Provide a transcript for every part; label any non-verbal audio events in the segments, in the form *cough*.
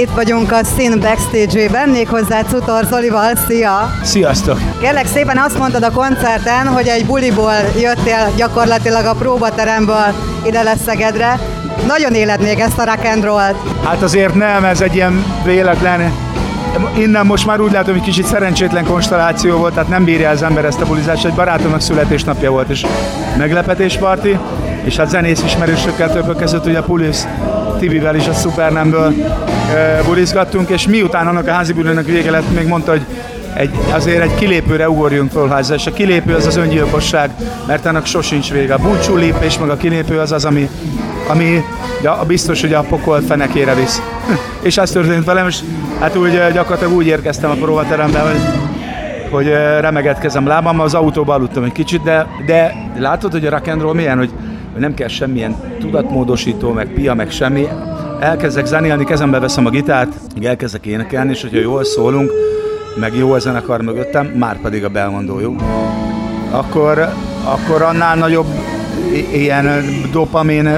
Itt vagyunk a szín backstage-ében, méghozzá Cutor Zolival. Szia! Sziasztok! Kérlek szépen azt mondtad a koncerten, hogy egy buliból jöttél gyakorlatilag a próbateremből ide lesz Szegedre. Nagyon éled még ezt a rock and roll-t. Hát azért nem, ez egy ilyen véletlen Innen most már úgy látom, hogy kicsit szerencsétlen konstelláció volt, tehát nem bírja az ember ezt a bulizást. Egy barátomnak születésnapja volt, és meglepetésparti, és hát zenész ismerősökkel többek között ugye a Pulis Tibivel is a Supernemből bulizgattunk, és miután annak a házi bulinak vége lett, még mondta, hogy egy, azért egy kilépőre ugorjunk föl hozzá, és a kilépő az az öngyilkosság, mert annak sosincs vége. A búcsú lépés, meg a kilépő az az, ami, ami ja, biztos, hogy a pokol fenekére visz. *laughs* és ez történt velem, és hát úgy gyakorlatilag úgy érkeztem a próbaterembe, hogy hogy remegett kezem lábam, az autóban aludtam egy kicsit, de, de látod, hogy a rock and milyen, hogy nem kell semmilyen tudatmódosító, meg pia, meg semmi. Elkezdek zenélni, kezembe veszem a gitárt, elkezdek énekelni, és hogyha jól szólunk, meg jó a zenekar mögöttem, már pedig a belmondó jó, akkor, akkor annál nagyobb ilyen dopamin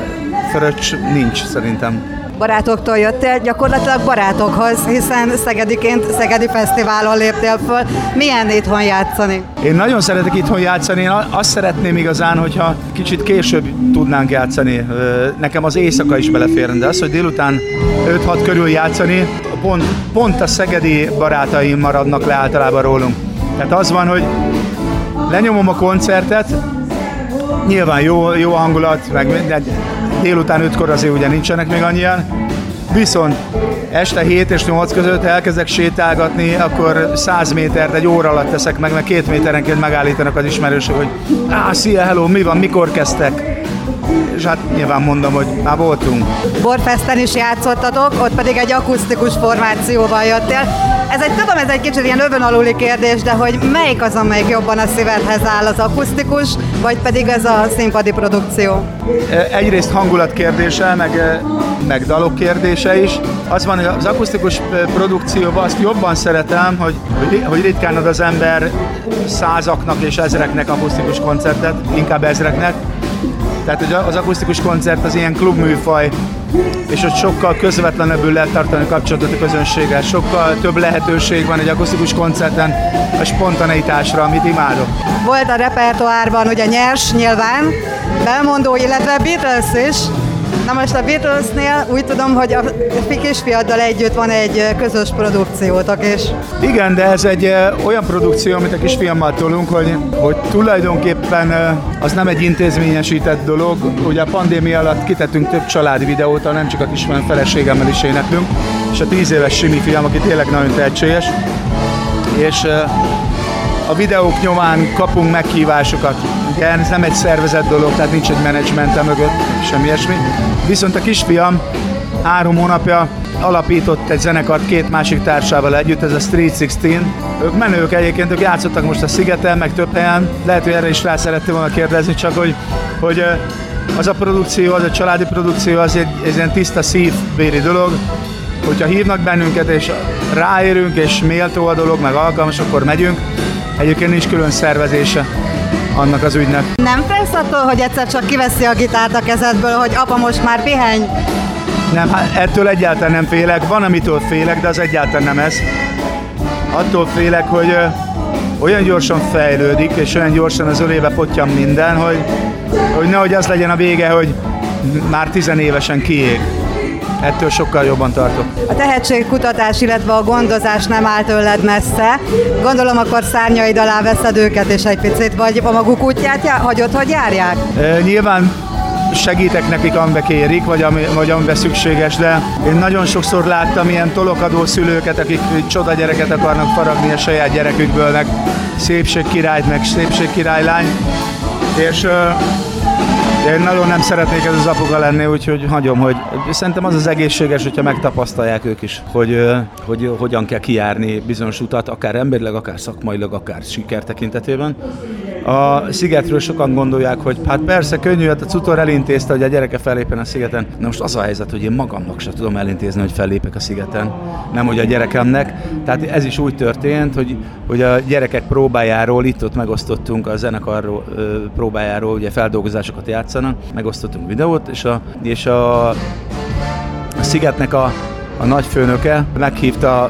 fröccs nincs szerintem barátoktól jöttél, gyakorlatilag barátokhoz, hiszen Szegediként Szegedi Fesztiválon léptél föl. Milyen itthon játszani? Én nagyon szeretek itthon játszani, én azt szeretném igazán, hogyha kicsit később tudnánk játszani. Nekem az éjszaka is beleférne, de az, hogy délután 5-6 körül játszani, pont, pont a szegedi barátaim maradnak le általában rólunk. Tehát az van, hogy lenyomom a koncertet, nyilván jó, jó hangulat, meg minden, délután 5-kor azért ugye nincsenek még annyian, viszont este 7 és 8 között elkezdek sétálgatni, akkor 100 métert egy óra alatt teszek meg, mert két méterenként megállítanak az ismerősök, hogy á, szia, hello, mi van, mikor kezdtek? és hát nyilván mondom, hogy már voltunk. Borfesten is játszottatok, ott pedig egy akusztikus formációval jöttél. Ez egy, tudom, ez egy kicsit ilyen övön aluli kérdés, de hogy melyik az, amelyik jobban a szívedhez áll, az akusztikus, vagy pedig ez a színpadi produkció? Egyrészt hangulat kérdése, meg, meg dalok kérdése is. Az van, hogy az akusztikus produkcióban azt jobban szeretem, hogy, hogy ritkán ad az ember százaknak és ezreknek akusztikus koncertet, inkább ezreknek, tehát hogy az akusztikus koncert az ilyen klubműfaj, és ott sokkal közvetlenebbül lehet tartani kapcsolatot a közönséggel, sokkal több lehetőség van egy akusztikus koncerten a spontaneitásra, amit imádok. Volt a repertoárban ugye nyers nyilván, belmondó, illetve Beatles is, Na most a Beatlesnél úgy tudom, hogy a kisfiaddal együtt van egy közös produkciótok is. Igen, de ez egy olyan produkció, amit a kisfiammal tolunk, hogy, hogy tulajdonképpen az nem egy intézményesített dolog. Ugye a pandémia alatt kitettünk több családi videót, nem csak a kisfiam feleségemmel is éneklünk, és a tíz éves Simi fiam, aki tényleg nagyon tehetséges, és a videók nyomán kapunk meghívásokat. Ugye ez nem egy szervezett dolog, tehát nincs egy menedzsmente mögött, semmi ilyesmi. Viszont a kisfiam három hónapja alapított egy zenekart két másik társával együtt, ez a Street 16. Ők menők egyébként, ők játszottak most a Szigeten, meg több helyen. Lehet, hogy erre is rá szerettem volna kérdezni, csak hogy, hogy az a produkció, az a családi produkció, az egy, egy ilyen tiszta szívbéri dolog. Hogyha hívnak bennünket, és ráérünk, és méltó a dolog, meg alkalmas, akkor megyünk. Egyébként nincs külön szervezése annak az ügynek. Nem félsz attól, hogy egyszer csak kiveszi a gitárt a kezedből, hogy apa most már pihenj? Nem, hát ettől egyáltalán nem félek. Van, amitől félek, de az egyáltalán nem ez. Attól félek, hogy olyan gyorsan fejlődik, és olyan gyorsan az ölébe potyan minden, hogy, hogy nehogy az legyen a vége, hogy már tizenévesen kiég ettől sokkal jobban tartok. A tehetségkutatás, illetve a gondozás nem áll tőled messze. Gondolom akkor szárnyaid alá veszed őket és egy picit, vagy a maguk útját hagyod, hogy járják? E, nyilván segítek nekik, amibe kérik, vagy, ami, vagy amibe szükséges, de én nagyon sokszor láttam ilyen tolokadó szülőket, akik csoda gyereket akarnak faragni a saját gyerekükből, meg szépségkirályt, meg szépségkirálylány, és én nagyon nem szeretnék ez az apuka lenni, úgyhogy hagyom, hogy szerintem az az egészséges, hogyha megtapasztalják ők is, hogy, hogy hogyan kell kijárni bizonyos utat, akár emberileg, akár szakmailag, akár siker tekintetében. A szigetről sokan gondolják, hogy hát persze könnyű, hát a cutor elintézte, hogy a gyereke fellépen a szigeten. Na most az a helyzet, hogy én magamnak sem tudom elintézni, hogy fellépek a szigeten, nem hogy a gyerekemnek. Tehát ez is úgy történt, hogy, hogy a gyerekek próbájáról, itt-ott megosztottunk a zenekarról próbájáról, ugye feldolgozásokat játszanak, megosztottunk videót, és a, és a, a szigetnek a a nagyfőnöke meghívta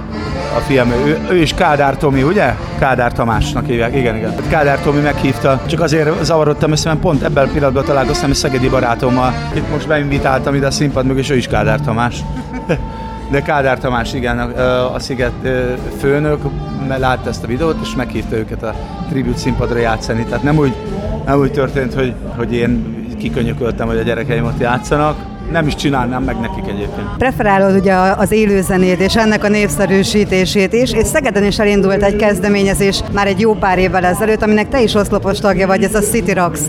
a fiam, ő, ő is Kádár Tomi, ugye? Kádár Tamásnak hívják, igen, igen. Kádár Tomi meghívta, csak azért zavarodtam össze, mert pont ebben a pillanatban találkoztam egy szegedi barátommal, itt most beinvitáltam ide a színpad mögé, és ő is Kádár Tamás. De Kádár Tamás, igen, a, a Sziget főnök látta ezt a videót, és meghívta őket a tribut színpadra játszani. Tehát nem úgy, nem úgy történt, hogy, hogy én kikönyököltem, hogy a gyerekeim ott játszanak, nem is csinálnám meg nekik egyébként. Preferálod ugye az élőzenét és ennek a népszerűsítését is, és Szegeden is elindult egy kezdeményezés már egy jó pár évvel ezelőtt, aminek te is oszlopos tagja vagy, ez a City Rocks.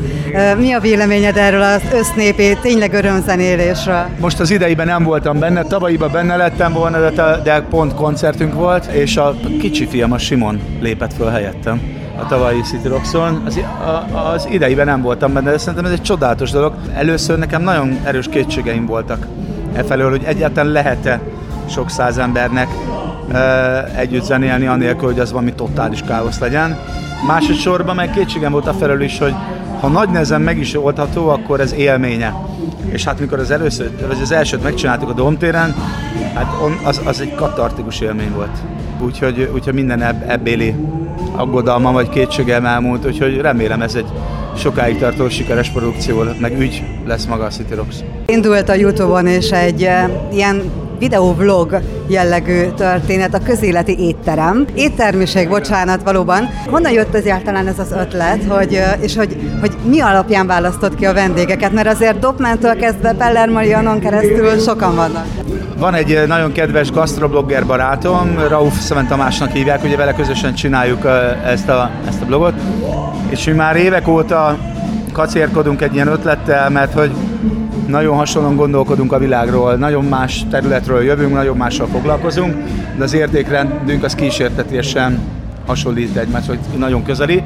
Mi a véleményed erről az össznépi tényleg örömzenélésről? Most az ideiben nem voltam benne, tavalyiban benne lettem volna, de pont koncertünk volt, és a kicsi fiam, a Simon lépett föl helyettem a tavalyi City Rockson. Az, az ideiben nem voltam benne, de szerintem ez egy csodálatos dolog. Először nekem nagyon erős kétségeim voltak e felől, hogy egyáltalán lehet-e sok száz embernek együtt zenélni, anélkül, hogy az valami totális káosz legyen. Másodszorban meg kétségem volt a felől is, hogy ha nagy nehezen meg is oldható, akkor ez élménye. És hát mikor az először, vagy az elsőt megcsináltuk a Domtéren, hát on, az, az egy katartikus élmény volt. Úgyhogy, úgyhogy minden ebb, ebbéli aggodalma vagy kétségem elmúlt, úgyhogy remélem ez egy sokáig tartó sikeres produkció, meg ügy lesz maga a City Rocks. Indult a Youtube-on és egy uh, ilyen videovlog jellegű történet, a közéleti étterem. Éttermiség, bocsánat, valóban. Honnan jött ez általán ez az ötlet, hogy, és hogy, hogy mi alapján választott ki a vendégeket? Mert azért Dopmentől kezdve Peller Marianon keresztül sokan vannak. Van egy nagyon kedves gastroblogger barátom, Rauf Szemen Tamásnak hívják, ugye vele közösen csináljuk ezt a, ezt a blogot, és mi már évek óta kacérkodunk egy ilyen ötlettel, mert hogy nagyon hasonlóan gondolkodunk a világról, nagyon más területről jövünk, nagyon mással foglalkozunk, de az értékrendünk az kísértetésen hasonlít egymás, hogy nagyon közeli.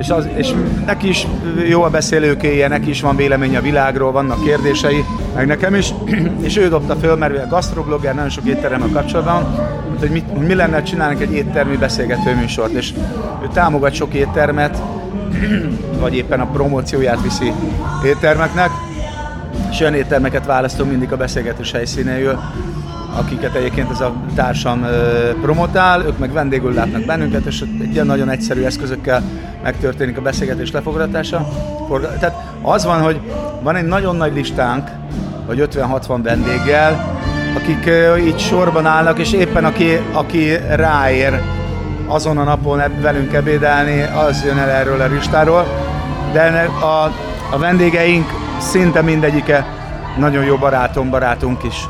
És, az, és neki is jó a beszélőkéje, neki is van véleménye a világról, vannak kérdései, meg nekem is, *clears throat* és ő dobta föl, mert a gastroblogger nagyon sok étteremmel kapcsolatban, hogy mit, mi lenne, csinálnánk egy éttermi beszélgető műsort, és ő támogat sok éttermet, *clears throat* vagy éppen a promócióját viszi éttermeknek, és olyan éttermeket választunk mindig a beszélgetés helyszínéül, akiket egyébként ez a társam promotál, ők meg vendégül látnak bennünket, és egy ilyen nagyon egyszerű eszközökkel megtörténik a beszélgetés lefogadása. Tehát az van, hogy van egy nagyon nagy listánk, vagy 50-60 vendéggel, akik így sorban állnak, és éppen aki, aki ráér azon a napon velünk ebédelni, az jön el erről a listáról. De a, a vendégeink szinte mindegyike nagyon jó barátom, barátunk is.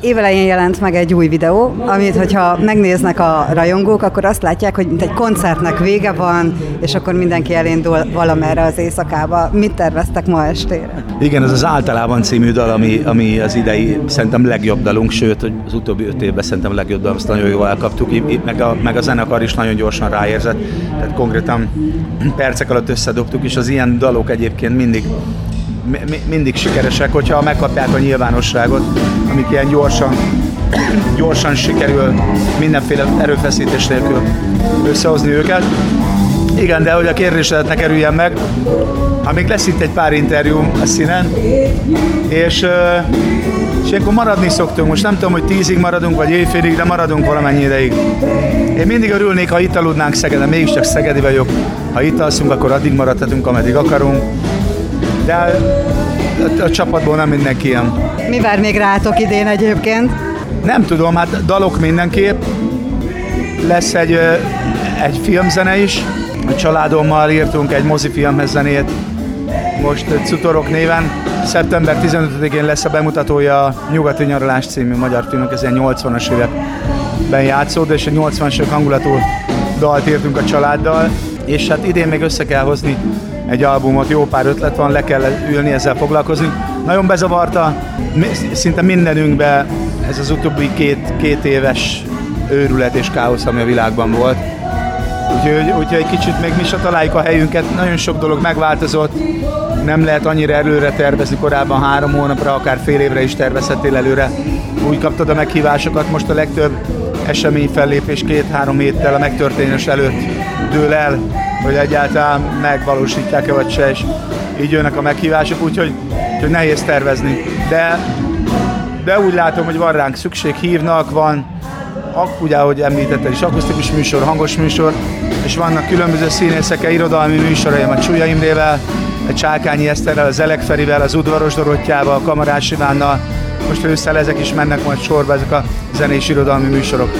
Évelején jelent meg egy új videó, amit, hogyha megnéznek a rajongók, akkor azt látják, hogy mint egy koncertnek vége van, és akkor mindenki elindul valamerre az éjszakába. Mit terveztek ma estére? Igen, ez az általában című dal, ami, ami az idei szerintem legjobb dalunk, sőt, az utóbbi öt évben szerintem legjobb dal, azt nagyon jól elkaptuk, meg a, meg a zenekar is nagyon gyorsan ráérzett, tehát konkrétan percek alatt összedobtuk, és az ilyen dalok egyébként mindig mindig sikeresek, hogyha megkapják a nyilvánosságot, amik ilyen gyorsan, *coughs* gyorsan sikerül mindenféle erőfeszítés nélkül összehozni őket. Igen, de hogy a kérdésedet ne kerüljen meg, amíg lesz itt egy pár interjú a színen, és, és ilyenkor maradni szoktunk. Most nem tudom, hogy tízig maradunk, vagy éjfélig, de maradunk valamennyi ideig. Én mindig örülnék, ha itt aludnánk Szegeden, mégiscsak Szegedi vagyok. Ha itt alszunk, akkor addig maradhatunk, ameddig akarunk de a, a, a csapatból nem mindenki ilyen. Mi vár még rátok idén egyébként? Nem tudom, hát dalok mindenképp. Lesz egy, egy filmzene is. A családommal írtunk egy mozifilmhez zenét, most Cutorok néven. Szeptember 15-én lesz a bemutatója a Nyugati Nyaralás című magyar filmnek, ez ilyen 80-as években játszód, és egy 80-as évek hangulatú dalt írtunk a családdal, és hát idén még össze kell hozni egy albumot, jó pár ötlet van, le kell ülni, ezzel foglalkozni. Nagyon bezavarta szinte mindenünkbe ez az utóbbi két, két éves őrület és káosz, ami a világban volt. Úgyhogy, úgyhogy egy kicsit még mi se találjuk a helyünket, nagyon sok dolog megváltozott, nem lehet annyira előre tervezni, korábban három hónapra, akár fél évre is tervezhetél előre. Úgy kaptad a meghívásokat, most a legtöbb esemény fellépés két-három héttel a megtörténés előtt dől el, hogy egyáltalán megvalósítják-e vagy se, és így jönnek a meghívások, úgyhogy, úgyhogy nehéz tervezni. De de úgy látom, hogy van ránk szükség, hívnak, van, ugye ahogy említette is, akusztikus műsor, hangos műsor, és vannak különböző színészek, irodalmi műsoraim a Csúlya Imrével, a Csákányi Eszterrel, az Elek az Udvaros Dorottyával, a Kamarás Ivánnal, most ősszel ezek is mennek majd sorba, ezek a zenés irodalmi műsorok.